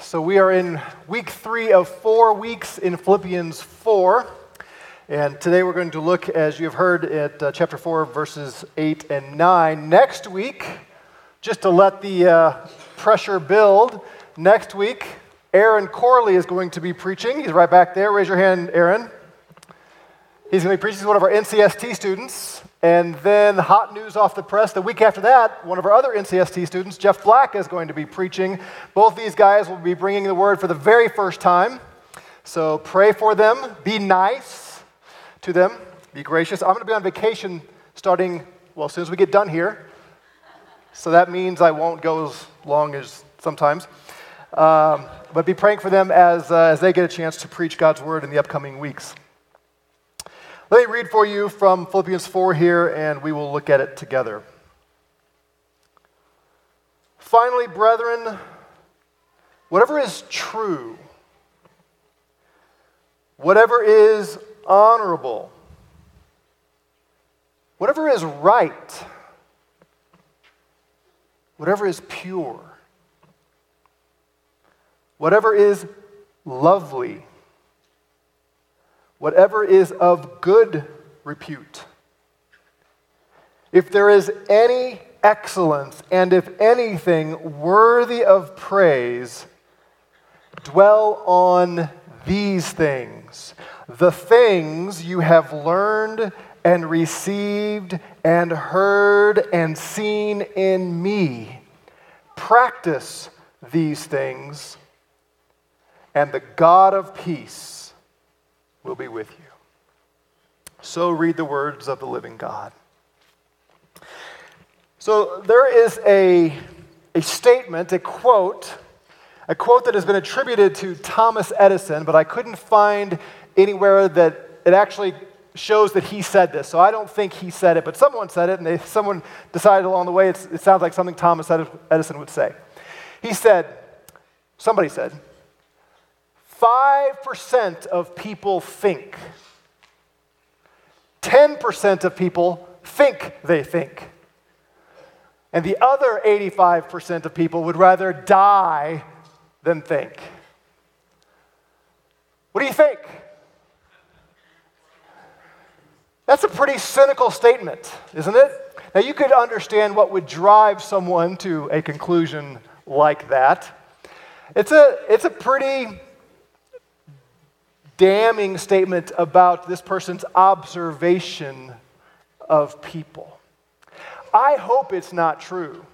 So we are in week three of four weeks in Philippians 4. And today we're going to look, as you have heard, at uh, chapter 4, verses 8 and 9. Next week, just to let the uh, pressure build, next week, Aaron Corley is going to be preaching. He's right back there. Raise your hand, Aaron. He's going to be preaching. He's one of our NCST students. And then, hot news off the press the week after that, one of our other NCST students, Jeff Black, is going to be preaching. Both these guys will be bringing the word for the very first time. So pray for them. Be nice to them. Be gracious. I'm going to be on vacation starting, well, as soon as we get done here. So that means I won't go as long as sometimes. Um, but be praying for them as, uh, as they get a chance to preach God's word in the upcoming weeks. Let me read for you from Philippians 4 here, and we will look at it together. Finally, brethren, whatever is true, whatever is honorable, whatever is right, whatever is pure, whatever is lovely, whatever is of good repute. If there is any excellence, and if anything worthy of praise, dwell on these things the things you have learned and received and heard and seen in me. Practice these things, and the God of peace will be with you. So read the words of the living God. So there is a, a statement, a quote, a quote that has been attributed to Thomas Edison, but I couldn't find anywhere that it actually shows that he said this. So I don't think he said it, but someone said it, and they, someone decided along the way it sounds like something Thomas Edison would say. He said, somebody said, 5% of people think. 10% of people think they think. And the other 85% of people would rather die than think. What do you think? That's a pretty cynical statement, isn't it? Now, you could understand what would drive someone to a conclusion like that. It's a, it's a pretty damning statement about this person's observation of people. I hope it's not true.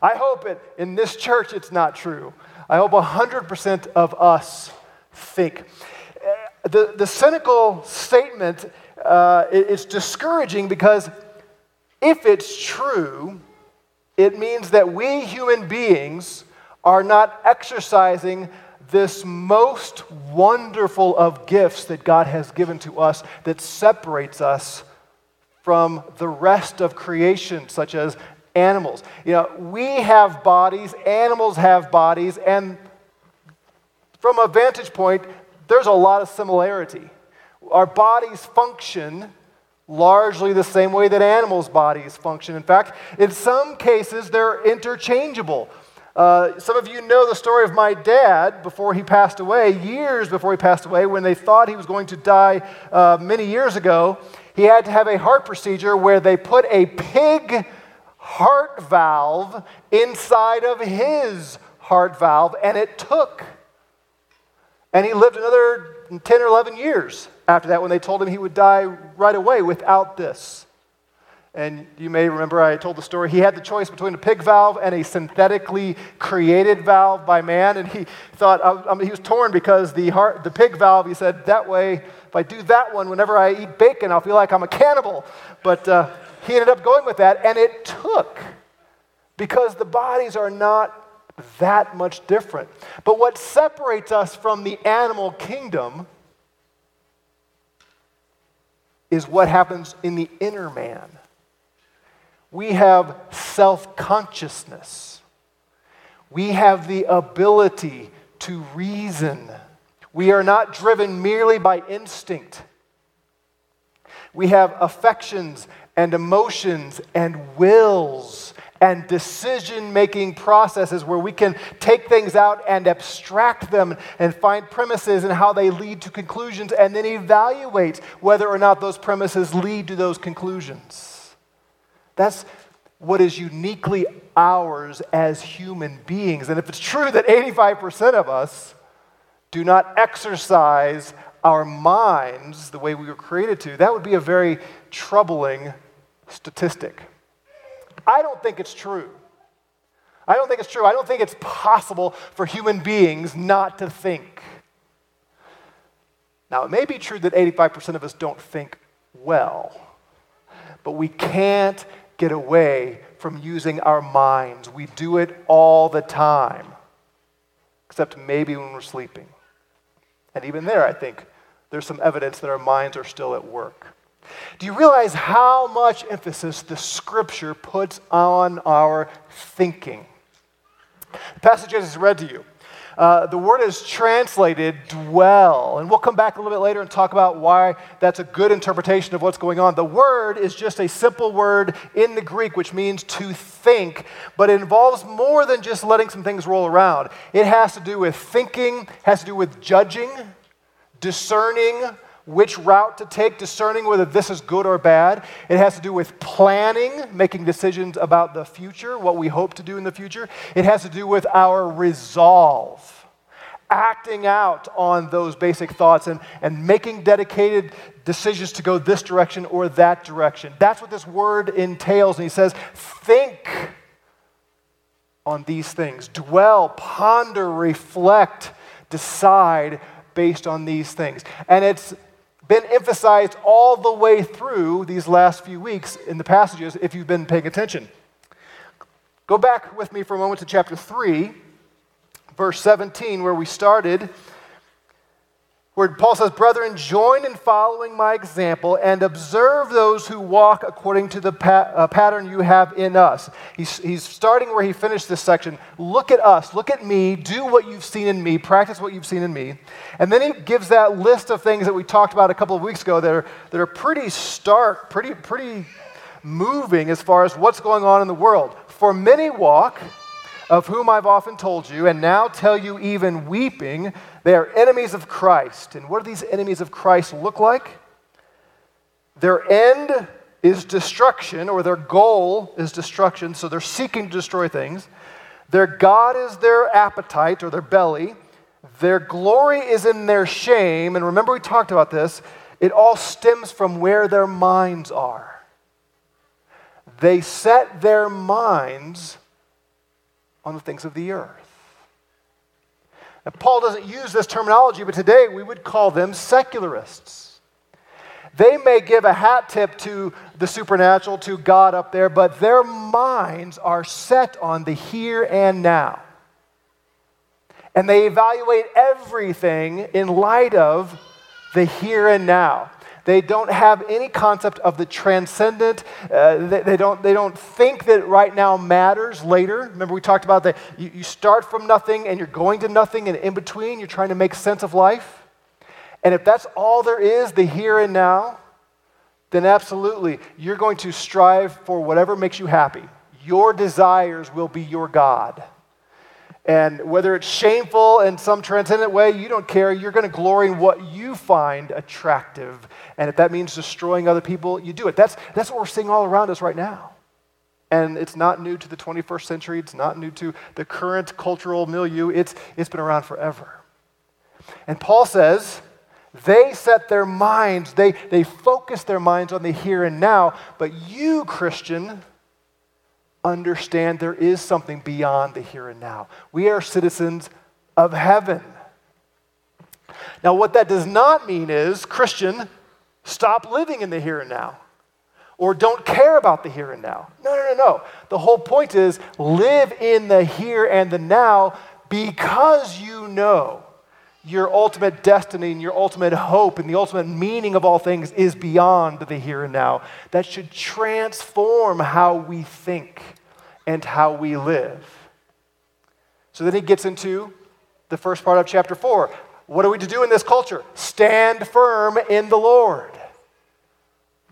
I hope it, in this church it's not true. I hope 100% of us think. Uh, the, the cynical statement uh, is discouraging because if it's true, it means that we human beings are not exercising this most wonderful of gifts that God has given to us that separates us from the rest of creation, such as animals. You know, we have bodies, animals have bodies, and from a vantage point, there's a lot of similarity. Our bodies function largely the same way that animals' bodies function. In fact, in some cases, they're interchangeable. Uh, some of you know the story of my dad before he passed away, years before he passed away, when they thought he was going to die uh, many years ago. He had to have a heart procedure where they put a pig heart valve inside of his heart valve, and it took. And he lived another 10 or 11 years after that when they told him he would die right away without this. And you may remember I told the story. He had the choice between a pig valve and a synthetically created valve by man. And he thought, I mean, he was torn because the, heart, the pig valve, he said, that way, if I do that one, whenever I eat bacon, I'll feel like I'm a cannibal. But uh, he ended up going with that. And it took because the bodies are not that much different. But what separates us from the animal kingdom is what happens in the inner man we have self consciousness. We have the ability to reason. We are not driven merely by instinct. We have affections and emotions and wills and decision making processes where we can take things out and abstract them and find premises and how they lead to conclusions and then evaluate whether or not those premises lead to those conclusions. That's what is uniquely ours as human beings. And if it's true that 85% of us do not exercise our minds the way we were created to, that would be a very troubling statistic. I don't think it's true. I don't think it's true. I don't think it's possible for human beings not to think. Now, it may be true that 85% of us don't think well, but we can't get away from using our minds. We do it all the time, except maybe when we're sleeping. And even there, I think there's some evidence that our minds are still at work. Do you realize how much emphasis the scripture puts on our thinking? The passage I just read to you. Uh, the word is translated dwell. And we'll come back a little bit later and talk about why that's a good interpretation of what's going on. The word is just a simple word in the Greek, which means to think, but it involves more than just letting some things roll around. It has to do with thinking, has to do with judging, discerning, which route to take, discerning whether this is good or bad. It has to do with planning, making decisions about the future, what we hope to do in the future. It has to do with our resolve, acting out on those basic thoughts and, and making dedicated decisions to go this direction or that direction. That's what this word entails. And he says, think on these things, dwell, ponder, reflect, decide based on these things. And it's been emphasized all the way through these last few weeks in the passages if you've been paying attention. Go back with me for a moment to chapter 3, verse 17, where we started where Paul says, Brethren, join in following my example and observe those who walk according to the pa- uh, pattern you have in us. He's, he's starting where he finished this section. Look at us, look at me, do what you've seen in me, practice what you've seen in me. And then he gives that list of things that we talked about a couple of weeks ago that are, that are pretty stark, pretty, pretty moving as far as what's going on in the world. For many walk, of whom I've often told you, and now tell you even weeping, they are enemies of Christ. And what do these enemies of Christ look like? Their end is destruction, or their goal is destruction, so they're seeking to destroy things. Their God is their appetite or their belly. Their glory is in their shame. And remember, we talked about this. It all stems from where their minds are. They set their minds on the things of the earth. Now, Paul doesn't use this terminology, but today we would call them secularists. They may give a hat tip to the supernatural, to God up there, but their minds are set on the here and now. And they evaluate everything in light of the here and now. They don't have any concept of the transcendent. Uh, they, they, don't, they don't think that right now matters later. Remember, we talked about that you, you start from nothing and you're going to nothing, and in between, you're trying to make sense of life. And if that's all there is, the here and now, then absolutely, you're going to strive for whatever makes you happy. Your desires will be your God. And whether it's shameful in some transcendent way, you don't care. You're going to glory in what you find attractive. And if that means destroying other people, you do it. That's, that's what we're seeing all around us right now. And it's not new to the 21st century, it's not new to the current cultural milieu, it's, it's been around forever. And Paul says, they set their minds, they, they focus their minds on the here and now, but you, Christian, understand there is something beyond the here and now. We are citizens of heaven. Now, what that does not mean is, Christian, stop living in the here and now or don't care about the here and now. No, no, no, no. The whole point is live in the here and the now because you know your ultimate destiny and your ultimate hope and the ultimate meaning of all things is beyond the here and now. That should transform how we think and how we live. So then he gets into the first part of chapter 4. What are we to do in this culture? Stand firm in the Lord.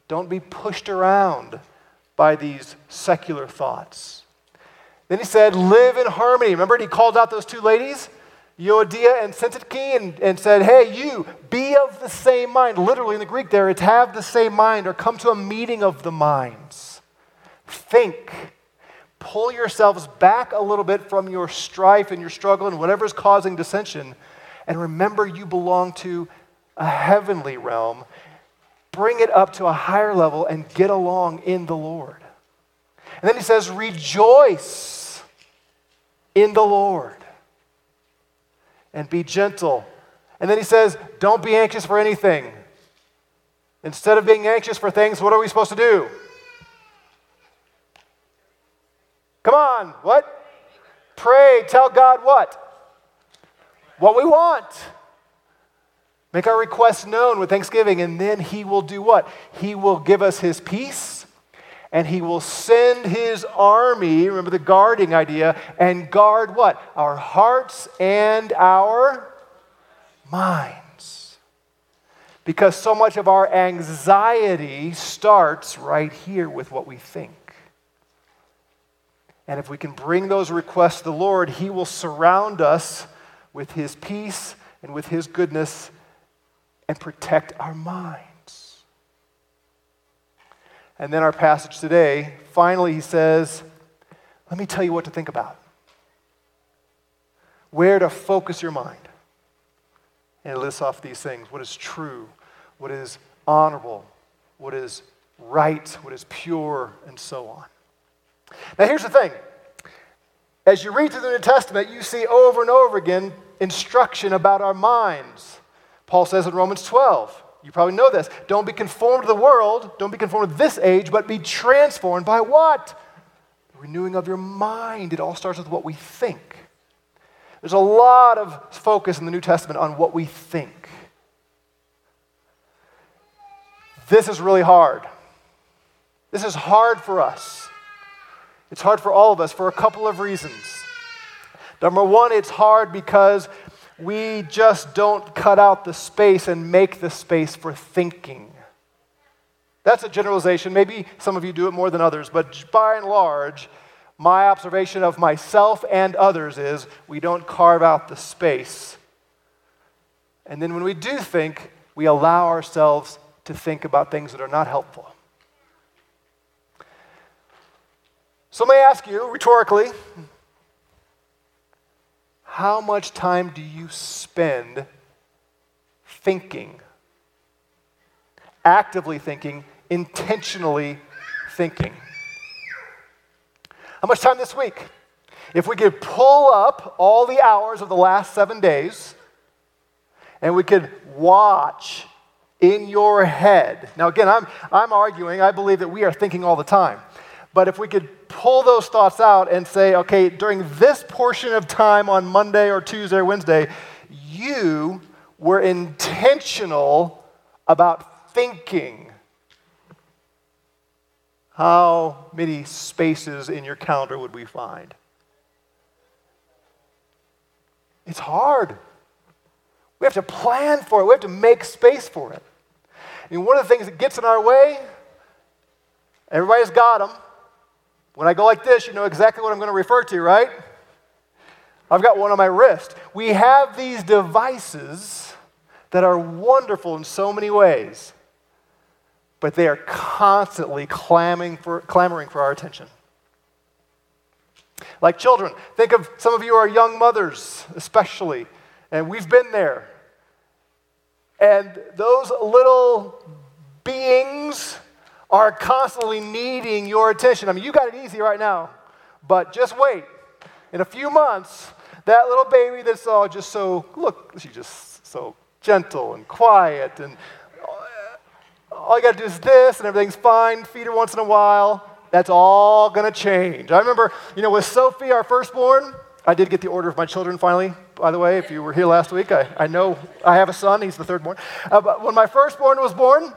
Don't be pushed around by these secular thoughts. Then he said, live in harmony. Remember, he called out those two ladies, Euodia and Syntyche, and, and said, hey, you, be of the same mind. Literally in the Greek there, it's have the same mind or come to a meeting of the minds. Think. Pull yourselves back a little bit from your strife and your struggle and whatever is causing dissension. And remember, you belong to a heavenly realm. Bring it up to a higher level and get along in the Lord. And then he says, rejoice in the Lord and be gentle. And then he says, don't be anxious for anything. Instead of being anxious for things, what are we supposed to do? Come on, what? Pray, tell God what? What we want. Make our requests known with thanksgiving, and then He will do what? He will give us His peace and he will send his army, remember the guarding idea, and guard what? Our hearts and our minds. Because so much of our anxiety starts right here with what we think. And if we can bring those requests to the Lord, he will surround us with his peace and with his goodness and protect our minds. And then our passage today, finally, he says, Let me tell you what to think about. Where to focus your mind. And lists off these things what is true, what is honorable, what is right, what is pure, and so on. Now, here's the thing as you read through the New Testament, you see over and over again instruction about our minds. Paul says in Romans 12, you probably know this. Don't be conformed to the world. Don't be conformed to this age, but be transformed by what? The renewing of your mind. It all starts with what we think. There's a lot of focus in the New Testament on what we think. This is really hard. This is hard for us. It's hard for all of us for a couple of reasons. Number one, it's hard because we just don't cut out the space and make the space for thinking. That's a generalization. Maybe some of you do it more than others, but by and large, my observation of myself and others is we don't carve out the space. And then when we do think, we allow ourselves to think about things that are not helpful. So, may I ask you rhetorically, how much time do you spend thinking? Actively thinking, intentionally thinking. How much time this week? If we could pull up all the hours of the last seven days and we could watch in your head. Now, again, I'm, I'm arguing, I believe that we are thinking all the time. But if we could pull those thoughts out and say, okay, during this portion of time on Monday or Tuesday or Wednesday, you were intentional about thinking. How many spaces in your calendar would we find? It's hard. We have to plan for it, we have to make space for it. And one of the things that gets in our way, everybody's got them when I go like this, you know exactly what I'm going to refer to, right? I've got one on my wrist. We have these devices that are wonderful in so many ways, but they are constantly clamoring for, clamoring for our attention. Like children, think of some of you are young mothers, especially, and we've been there. And those little beings are constantly needing your attention. I mean, you got it easy right now, but just wait. In a few months, that little baby that's all just so, look, she's just so gentle and quiet, and all you got to do is this, and everything's fine. Feed her once in a while. That's all going to change. I remember, you know, with Sophie, our firstborn, I did get the order of my children finally, by the way. If you were here last week, I, I know I have a son. He's the third born. Uh, but when my firstborn was born,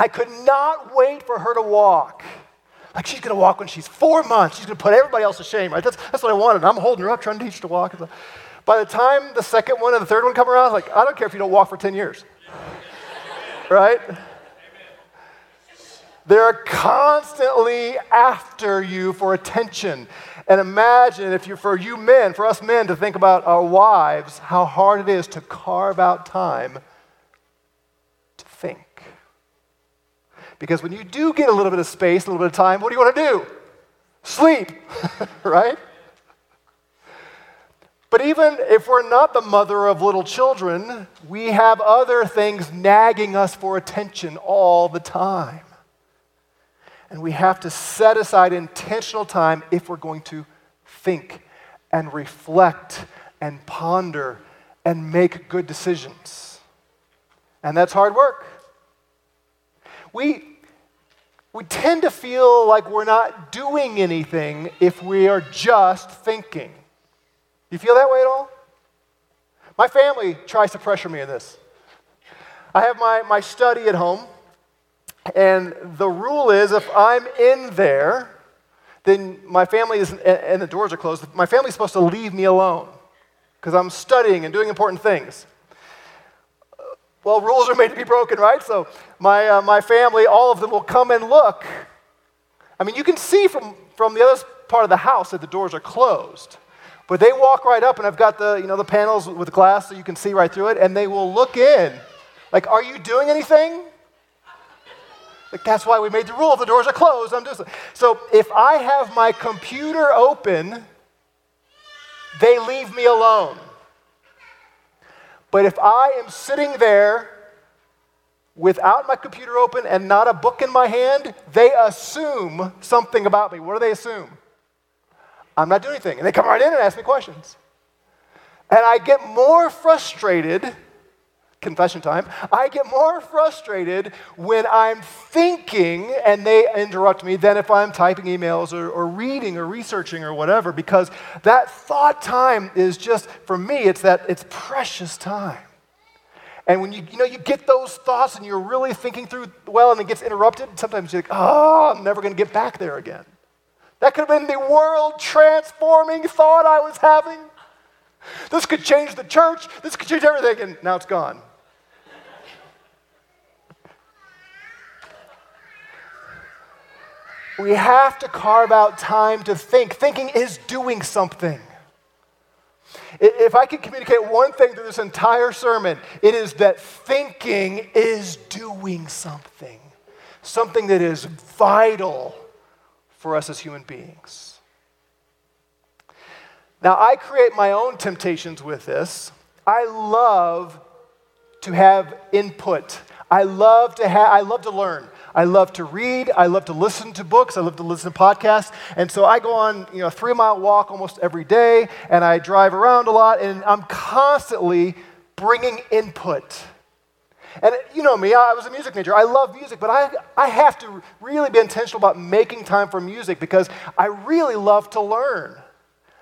I could not wait for her to walk. Like she's going to walk when she's four months. She's going to put everybody else to shame, right? That's, that's what I wanted. I'm holding her up, trying to teach her to walk. By the time the second one and the third one come around, I like, I don't care if you don't walk for 10 years. right? They're constantly after you for attention. And imagine if you, for you men, for us men to think about our wives, how hard it is to carve out time to think. Because when you do get a little bit of space, a little bit of time, what do you want to do? Sleep, right? But even if we're not the mother of little children, we have other things nagging us for attention all the time. And we have to set aside intentional time if we're going to think and reflect and ponder and make good decisions. And that's hard work. We, we tend to feel like we're not doing anything if we are just thinking. You feel that way at all? My family tries to pressure me in this. I have my, my study at home, and the rule is if I'm in there, then my family is, and the doors are closed, my family's supposed to leave me alone because I'm studying and doing important things. Well, rules are made to be broken, right? So my, uh, my family, all of them will come and look. I mean, you can see from, from the other part of the house that the doors are closed. But they walk right up, and I've got the, you know, the panels with glass so you can see right through it, and they will look in. Like, are you doing anything? Like, that's why we made the rule. If the doors are closed, I'm doing. So if I have my computer open, they leave me alone. But if I am sitting there without my computer open and not a book in my hand, they assume something about me. What do they assume? I'm not doing anything. And they come right in and ask me questions. And I get more frustrated, confession time, I get more frustrated when I'm thinking and they interrupt me than if I'm typing emails or, or reading or researching or whatever, because that thought time is just, for me, it's that it's precious time. And when you, you know, you get those thoughts and you're really thinking through well and it gets interrupted, sometimes you're like, oh, I'm never going to get back there again. That could have been the world transforming thought I was having. This could change the church. This could change everything. And now it's gone. We have to carve out time to think. Thinking is doing something. If I could communicate one thing through this entire sermon, it is that thinking is doing something, something that is vital for us as human beings. Now, I create my own temptations with this. I love to have input. I love to have I love to learn. I love to read. I love to listen to books. I love to listen to podcasts. And so I go on, you know, a three mile walk almost every day, and I drive around a lot, and I'm constantly bringing input. And you know me, I was a music major. I love music, but I, I have to really be intentional about making time for music because I really love to learn.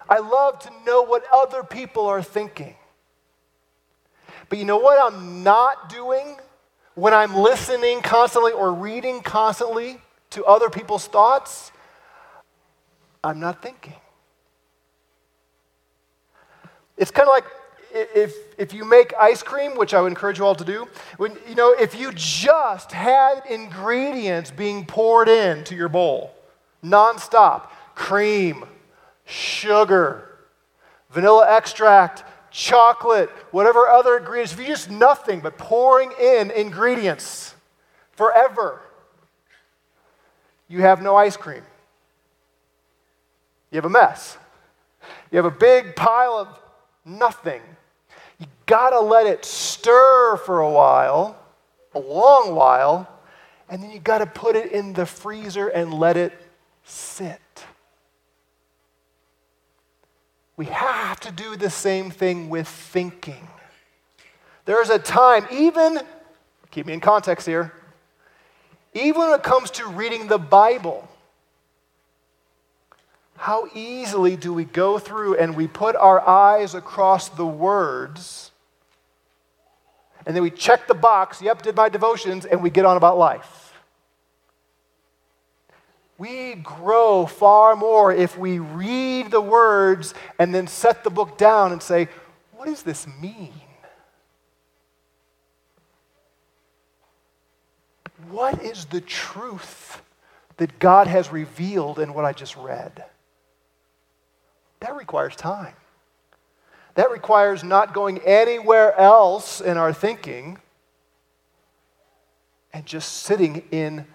I love to know what other people are thinking. But you know what I'm not doing when I'm listening constantly or reading constantly to other people's thoughts? I'm not thinking. It's kind of like if, if you make ice cream, which I would encourage you all to do, when, you know, if you just had ingredients being poured into your bowl nonstop cream, sugar, vanilla extract, chocolate, whatever other ingredients, if you just nothing but pouring in ingredients forever, you have no ice cream. You have a mess. You have a big pile of nothing. You gotta let it stir for a while, a long while, and then you gotta put it in the freezer and let it sit. We have to do the same thing with thinking. There's a time, even, keep me in context here, even when it comes to reading the Bible, how easily do we go through and we put our eyes across the words and then we check the box, yep, did my devotions, and we get on about life. We grow far more if we read the words and then set the book down and say, what does this mean? What is the truth that God has revealed in what I just read. That requires time. That requires not going anywhere else in our thinking and just sitting in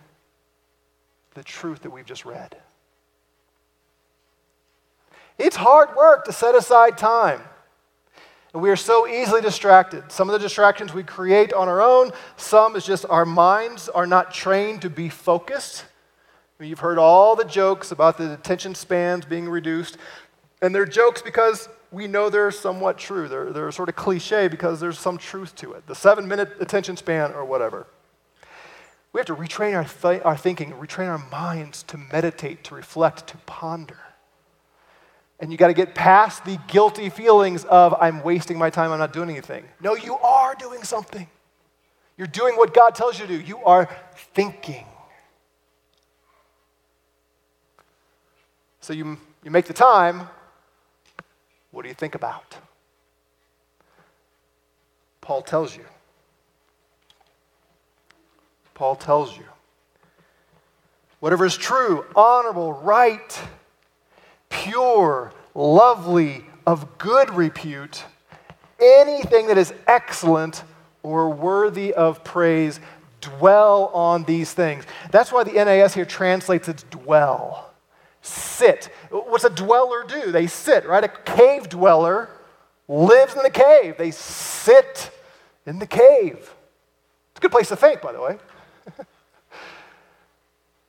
the truth that we've just read. It's hard work to set aside time. And we are so easily distracted. Some of the distractions we create on our own, some is just our minds are not trained to be focused. I mean, you've heard all the jokes about the attention spans being reduced. And they're jokes because we know they're somewhat true. They're, they're sort of cliche because there's some truth to it. The seven minute attention span or whatever. We have to retrain our, th- our thinking, retrain our minds to meditate, to reflect, to ponder. And you got to get past the guilty feelings of, I'm wasting my time, I'm not doing anything. No, you are doing something. You're doing what God tells you to do. You are thinking. So you, you make the time. What do you think about? Paul tells you. Paul tells you. Whatever is true, honorable, right, pure, lovely, of good repute, anything that is excellent or worthy of praise, dwell on these things. That's why the NAS here translates it dwell. Sit. What's a dweller do? They sit, right? A cave dweller lives in the cave. They sit in the cave. It's a good place to think, by the way.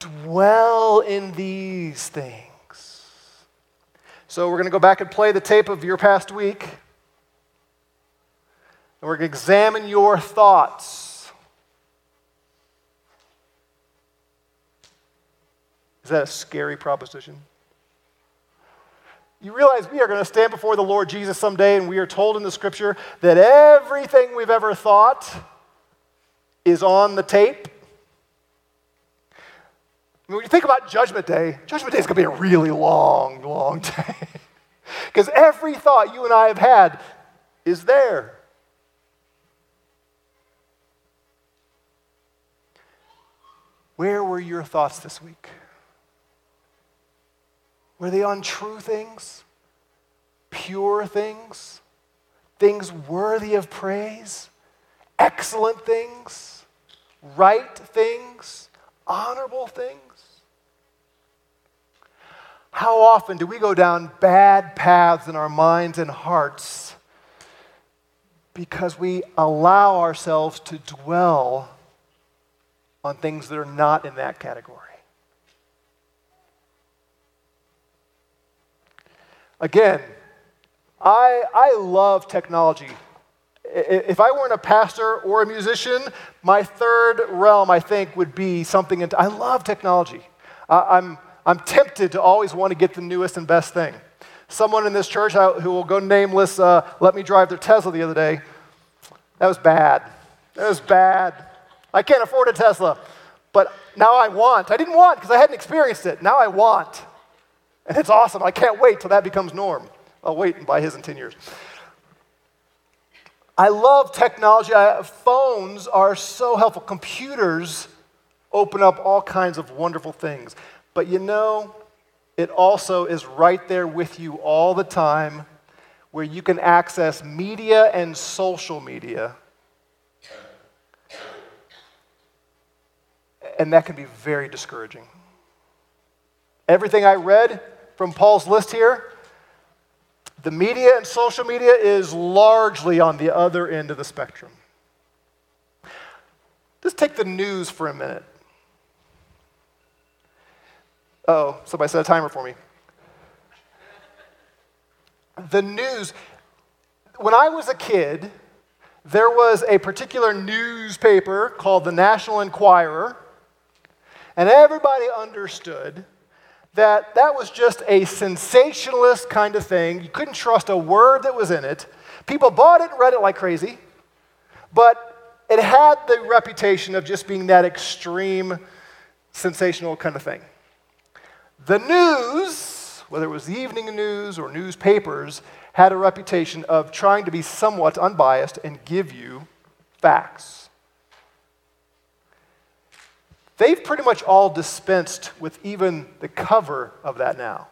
Dwell in these things. So we're going to go back and play the tape of your past week. And we're going to examine your thoughts. Is that a scary proposition? You realize we are going to stand before the Lord Jesus someday, and we are told in the scripture that everything we've ever thought is on the tape. When you think about Judgment Day, Judgment Day is going to be a really long, long day. Because every thought you and I have had is there. Where were your thoughts this week? Were they on true things? Pure things? Things worthy of praise? Excellent things? Right things? Honorable things? How often do we go down bad paths in our minds and hearts because we allow ourselves to dwell on things that are not in that category? Again, I, I love technology. If I weren't a pastor or a musician, my third realm, I think, would be something. Into, I love technology. I'm, I'm tempted to always want to get the newest and best thing. Someone in this church who will go nameless uh, let me drive their Tesla the other day. That was bad. That was bad. I can't afford a Tesla, but now I want. I didn't want because I hadn't experienced it. Now I want. And it's awesome. I can't wait till that becomes norm. I'll wait and buy his in 10 years. I love technology. I, phones are so helpful. Computers open up all kinds of wonderful things. But you know, it also is right there with you all the time where you can access media and social media. And that can be very discouraging. Everything I read from Paul's list here, the media and social media is largely on the other end of the spectrum. Just take the news for a minute. Oh, somebody set a timer for me. The news, when I was a kid, there was a particular newspaper called the National Enquirer, and everybody understood that that was just a sensationalist kind of thing. You couldn't trust a word that was in it. People bought it and read it like crazy, but it had the reputation of just being that extreme, sensational kind of thing. The news, whether it was the evening news or newspapers, had a reputation of trying to be somewhat unbiased and give you facts. They've pretty much all dispensed with even the cover of that now.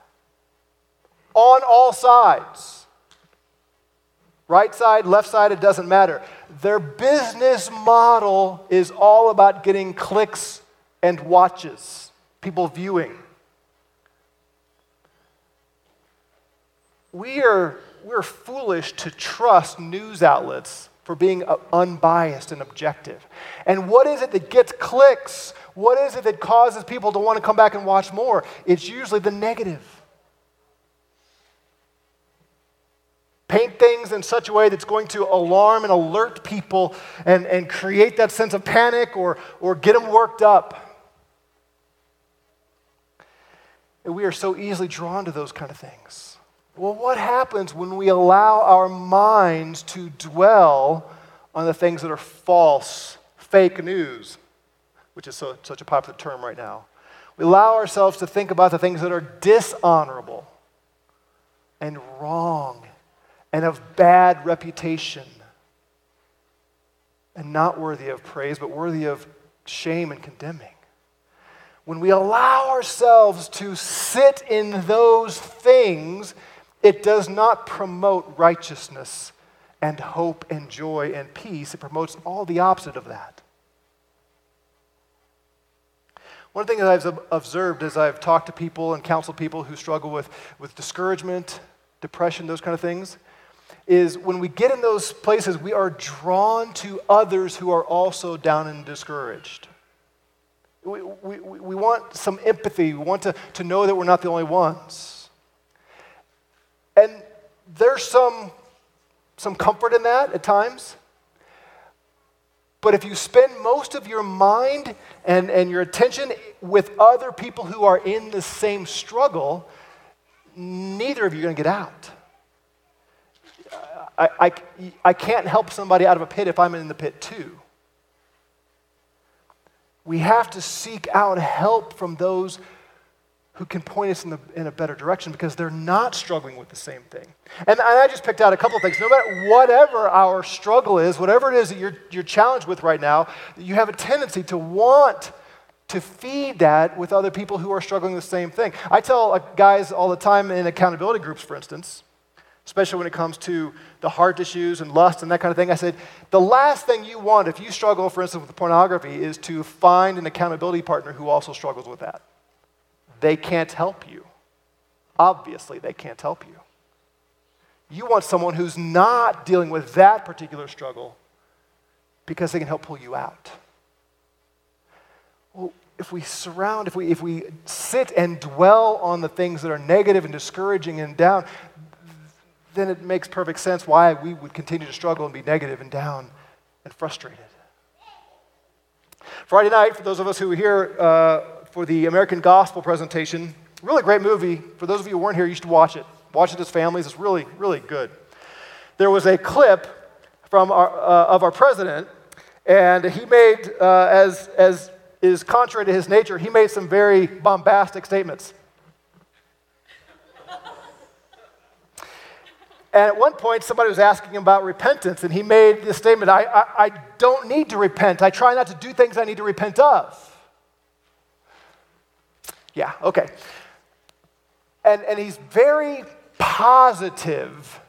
On all sides. Right side, left side, it doesn't matter. Their business model is all about getting clicks and watches, people viewing. We are we're foolish to trust news outlets for being uh, unbiased and objective. And what is it that gets clicks? What is it that causes people to want to come back and watch more? It's usually the negative. Paint things in such a way that's going to alarm and alert people and, and create that sense of panic or, or get them worked up. And we are so easily drawn to those kind of things. Well, what happens when we allow our minds to dwell on the things that are false, fake news, which is so, such a popular term right now? We allow ourselves to think about the things that are dishonorable and wrong and of bad reputation and not worthy of praise, but worthy of shame and condemning. When we allow ourselves to sit in those things, it does not promote righteousness and hope and joy and peace. It promotes all the opposite of that. One thing that I've observed as I've talked to people and counseled people who struggle with, with discouragement, depression, those kind of things, is when we get in those places, we are drawn to others who are also down and discouraged. We, we, we want some empathy. We want to, to know that we're not the only ones. And there's some, some comfort in that at times. But if you spend most of your mind and, and your attention with other people who are in the same struggle, neither of you are going to get out. I, I, I can't help somebody out of a pit if I'm in the pit too. We have to seek out help from those who can point us in, the, in a better direction because they're not struggling with the same thing. And, and I just picked out a couple of things. No matter whatever our struggle is, whatever it is that you're, you're challenged with right now, you have a tendency to want to feed that with other people who are struggling the same thing. I tell uh, guys all the time in accountability groups, for instance, especially when it comes to the heart issues and lust and that kind of thing. I said, the last thing you want if you struggle, for instance, with pornography, is to find an accountability partner who also struggles with that they can't help you. Obviously, they can't help you. You want someone who's not dealing with that particular struggle because they can help pull you out. Well, if we surround, if we, if we sit and dwell on the things that are negative and discouraging and down, then it makes perfect sense why we would continue to struggle and be negative and down and frustrated. Friday night, for those of us who were here uh, for the American Gospel presentation. Really great movie. For those of you who weren't here, you should watch it. Watch it as families. It's really, really good. There was a clip from our, uh, of our president, and he made, uh, as, as is contrary to his nature, he made some very bombastic statements. And at one point, somebody was asking him about repentance, and he made the statement I, I, I, don't need to repent. I try not to do things I need to repent of. Yeah, okay. And, and he's very positive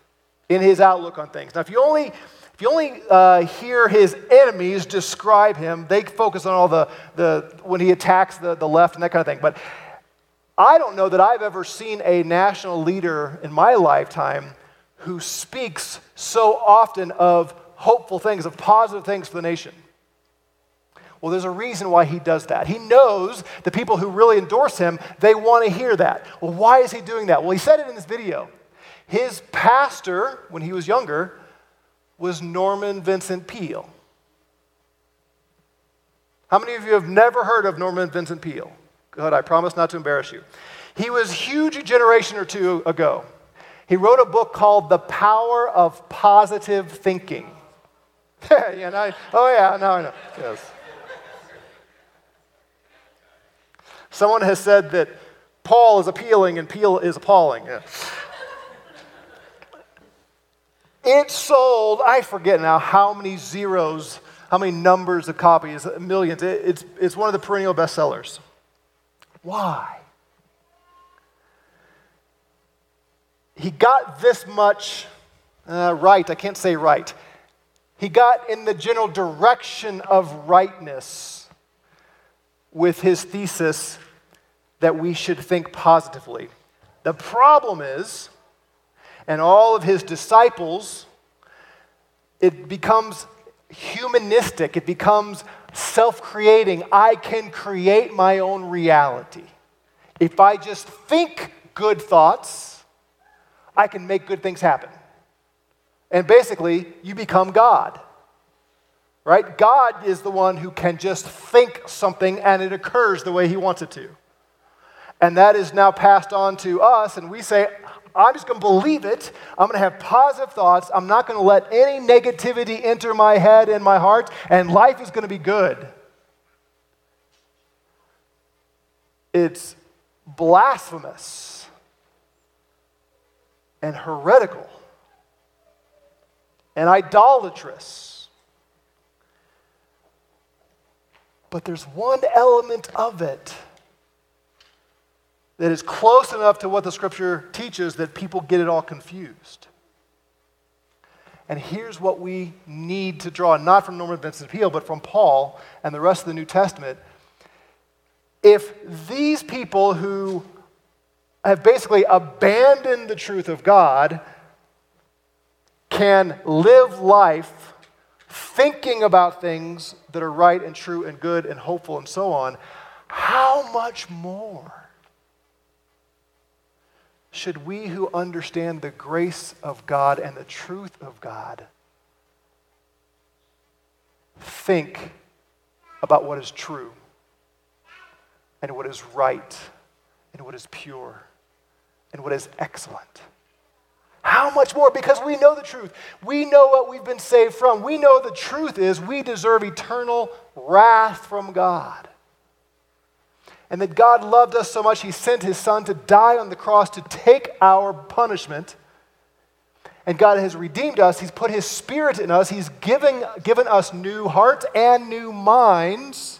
in his outlook on things. Now, if you only, if you only uh, hear his enemies describe him, they focus on all the, the when he attacks the, the left and that kind of thing. But I don't know that I've ever seen a national leader in my lifetime who speaks so often of hopeful things, of positive things for the nation. Well, there's a reason why he does that. He knows the people who really endorse him, they want to hear that. Well, why is he doing that? Well, he said it in this video. His pastor, when he was younger, was Norman Vincent Peale. How many of you have never heard of Norman Vincent Peale? Good, I promise not to embarrass you. He was huge a generation or two ago. He wrote a book called The Power of Positive Thinking. yeah, no, oh yeah, no, I know. Yes. Someone has said that Paul is appealing and Peale is appalling. Yeah. it sold, I forget now how many zeros, how many numbers of copies, millions. It, it's, it's one of the perennial bestsellers. Why? He got this much uh, right. I can't say right. He got in the general direction of rightness with his thesis that we should think positively. The problem is, and all of his disciples, it becomes humanistic, it becomes self creating. I can create my own reality. If I just think good thoughts, I can make good things happen. And basically, you become God. Right? God is the one who can just think something and it occurs the way he wants it to. And that is now passed on to us, and we say, I'm just going to believe it. I'm going to have positive thoughts. I'm not going to let any negativity enter my head and my heart, and life is going to be good. It's blasphemous and heretical and idolatrous. But there's one element of it that is close enough to what the scripture teaches that people get it all confused. And here's what we need to draw, not from Norman Vincent Peale, but from Paul and the rest of the New Testament. If these people who have basically abandoned the truth of God can live life thinking about things that are right and true and good and hopeful and so on, how much more should we who understand the grace of God and the truth of God think about what is true and what is right and what is pure and what is excellent? How much more? Because we know the truth. We know what we've been saved from. We know the truth is we deserve eternal wrath from God. And that God loved us so much, He sent His Son to die on the cross to take our punishment. And God has redeemed us. He's put His Spirit in us. He's giving, given us new hearts and new minds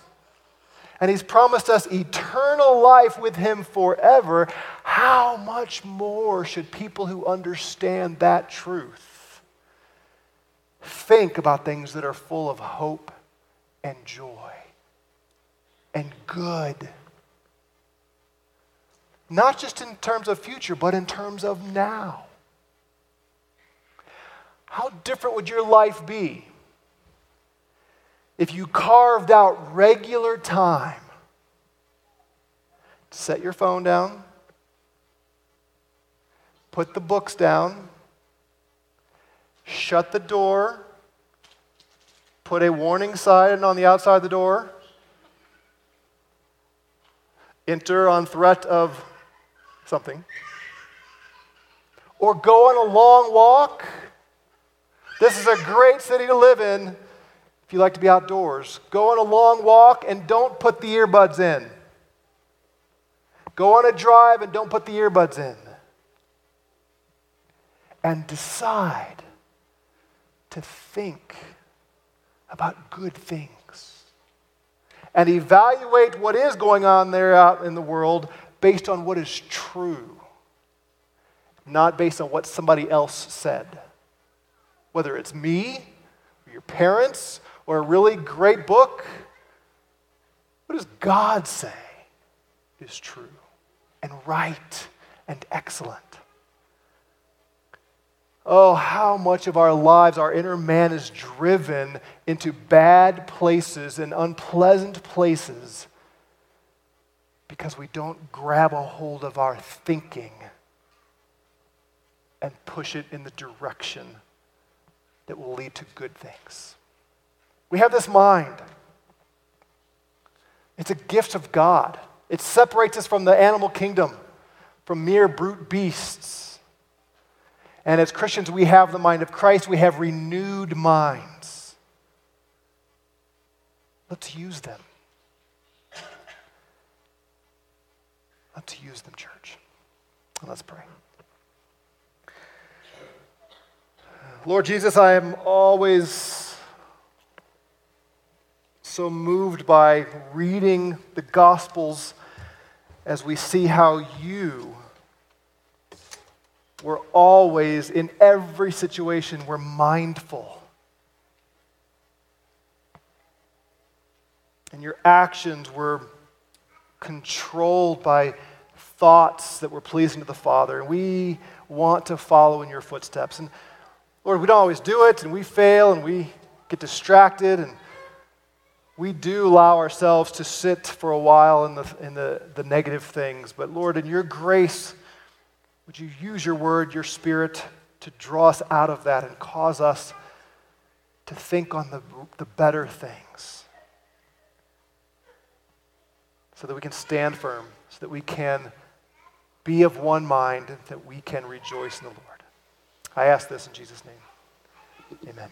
and He's promised us eternal life with Him forever, how much more should people who understand that truth think about things that are full of hope and joy and good? Not just in terms of future, but in terms of now. How different would your life be if you carved out regular time, to set your phone down, put the books down, shut the door, put a warning sign on the outside of the door, enter on threat of something, or go on a long walk. This is a great city to live in if you like to be outdoors, go on a long walk and don't put the earbuds in. Go on a drive and don't put the earbuds in. And decide to think about good things. And evaluate what is going on there out in the world based on what is true, not based on what somebody else said. Whether it's me, or your parents, or a really great book, what does God say is true and right and excellent? Oh, how much of our lives, our inner man is driven into bad places and unpleasant places because we don't grab a hold of our thinking and push it in the direction that will lead to good things. We have this mind. It's a gift of God. It separates us from the animal kingdom, from mere brute beasts. And as Christians, we have the mind of Christ. We have renewed minds. Let's use them. Let's use them, church. Let's pray. Lord Jesus, I am always so moved by reading the Gospels as we see how you were always, in every situation, were mindful. And your actions were controlled by thoughts that were pleasing to the Father. And we want to follow in your footsteps. And Lord, we don't always do it, and we fail, and we get distracted, and we do allow ourselves to sit for a while in the, in the, the negative things. But Lord, in your grace, would you use your word, your spirit, to draw us out of that and cause us to think on the, the better things so that we can stand firm, so that we can be of one mind, that we can rejoice in the Lord. I ask this in Jesus' name. Amen.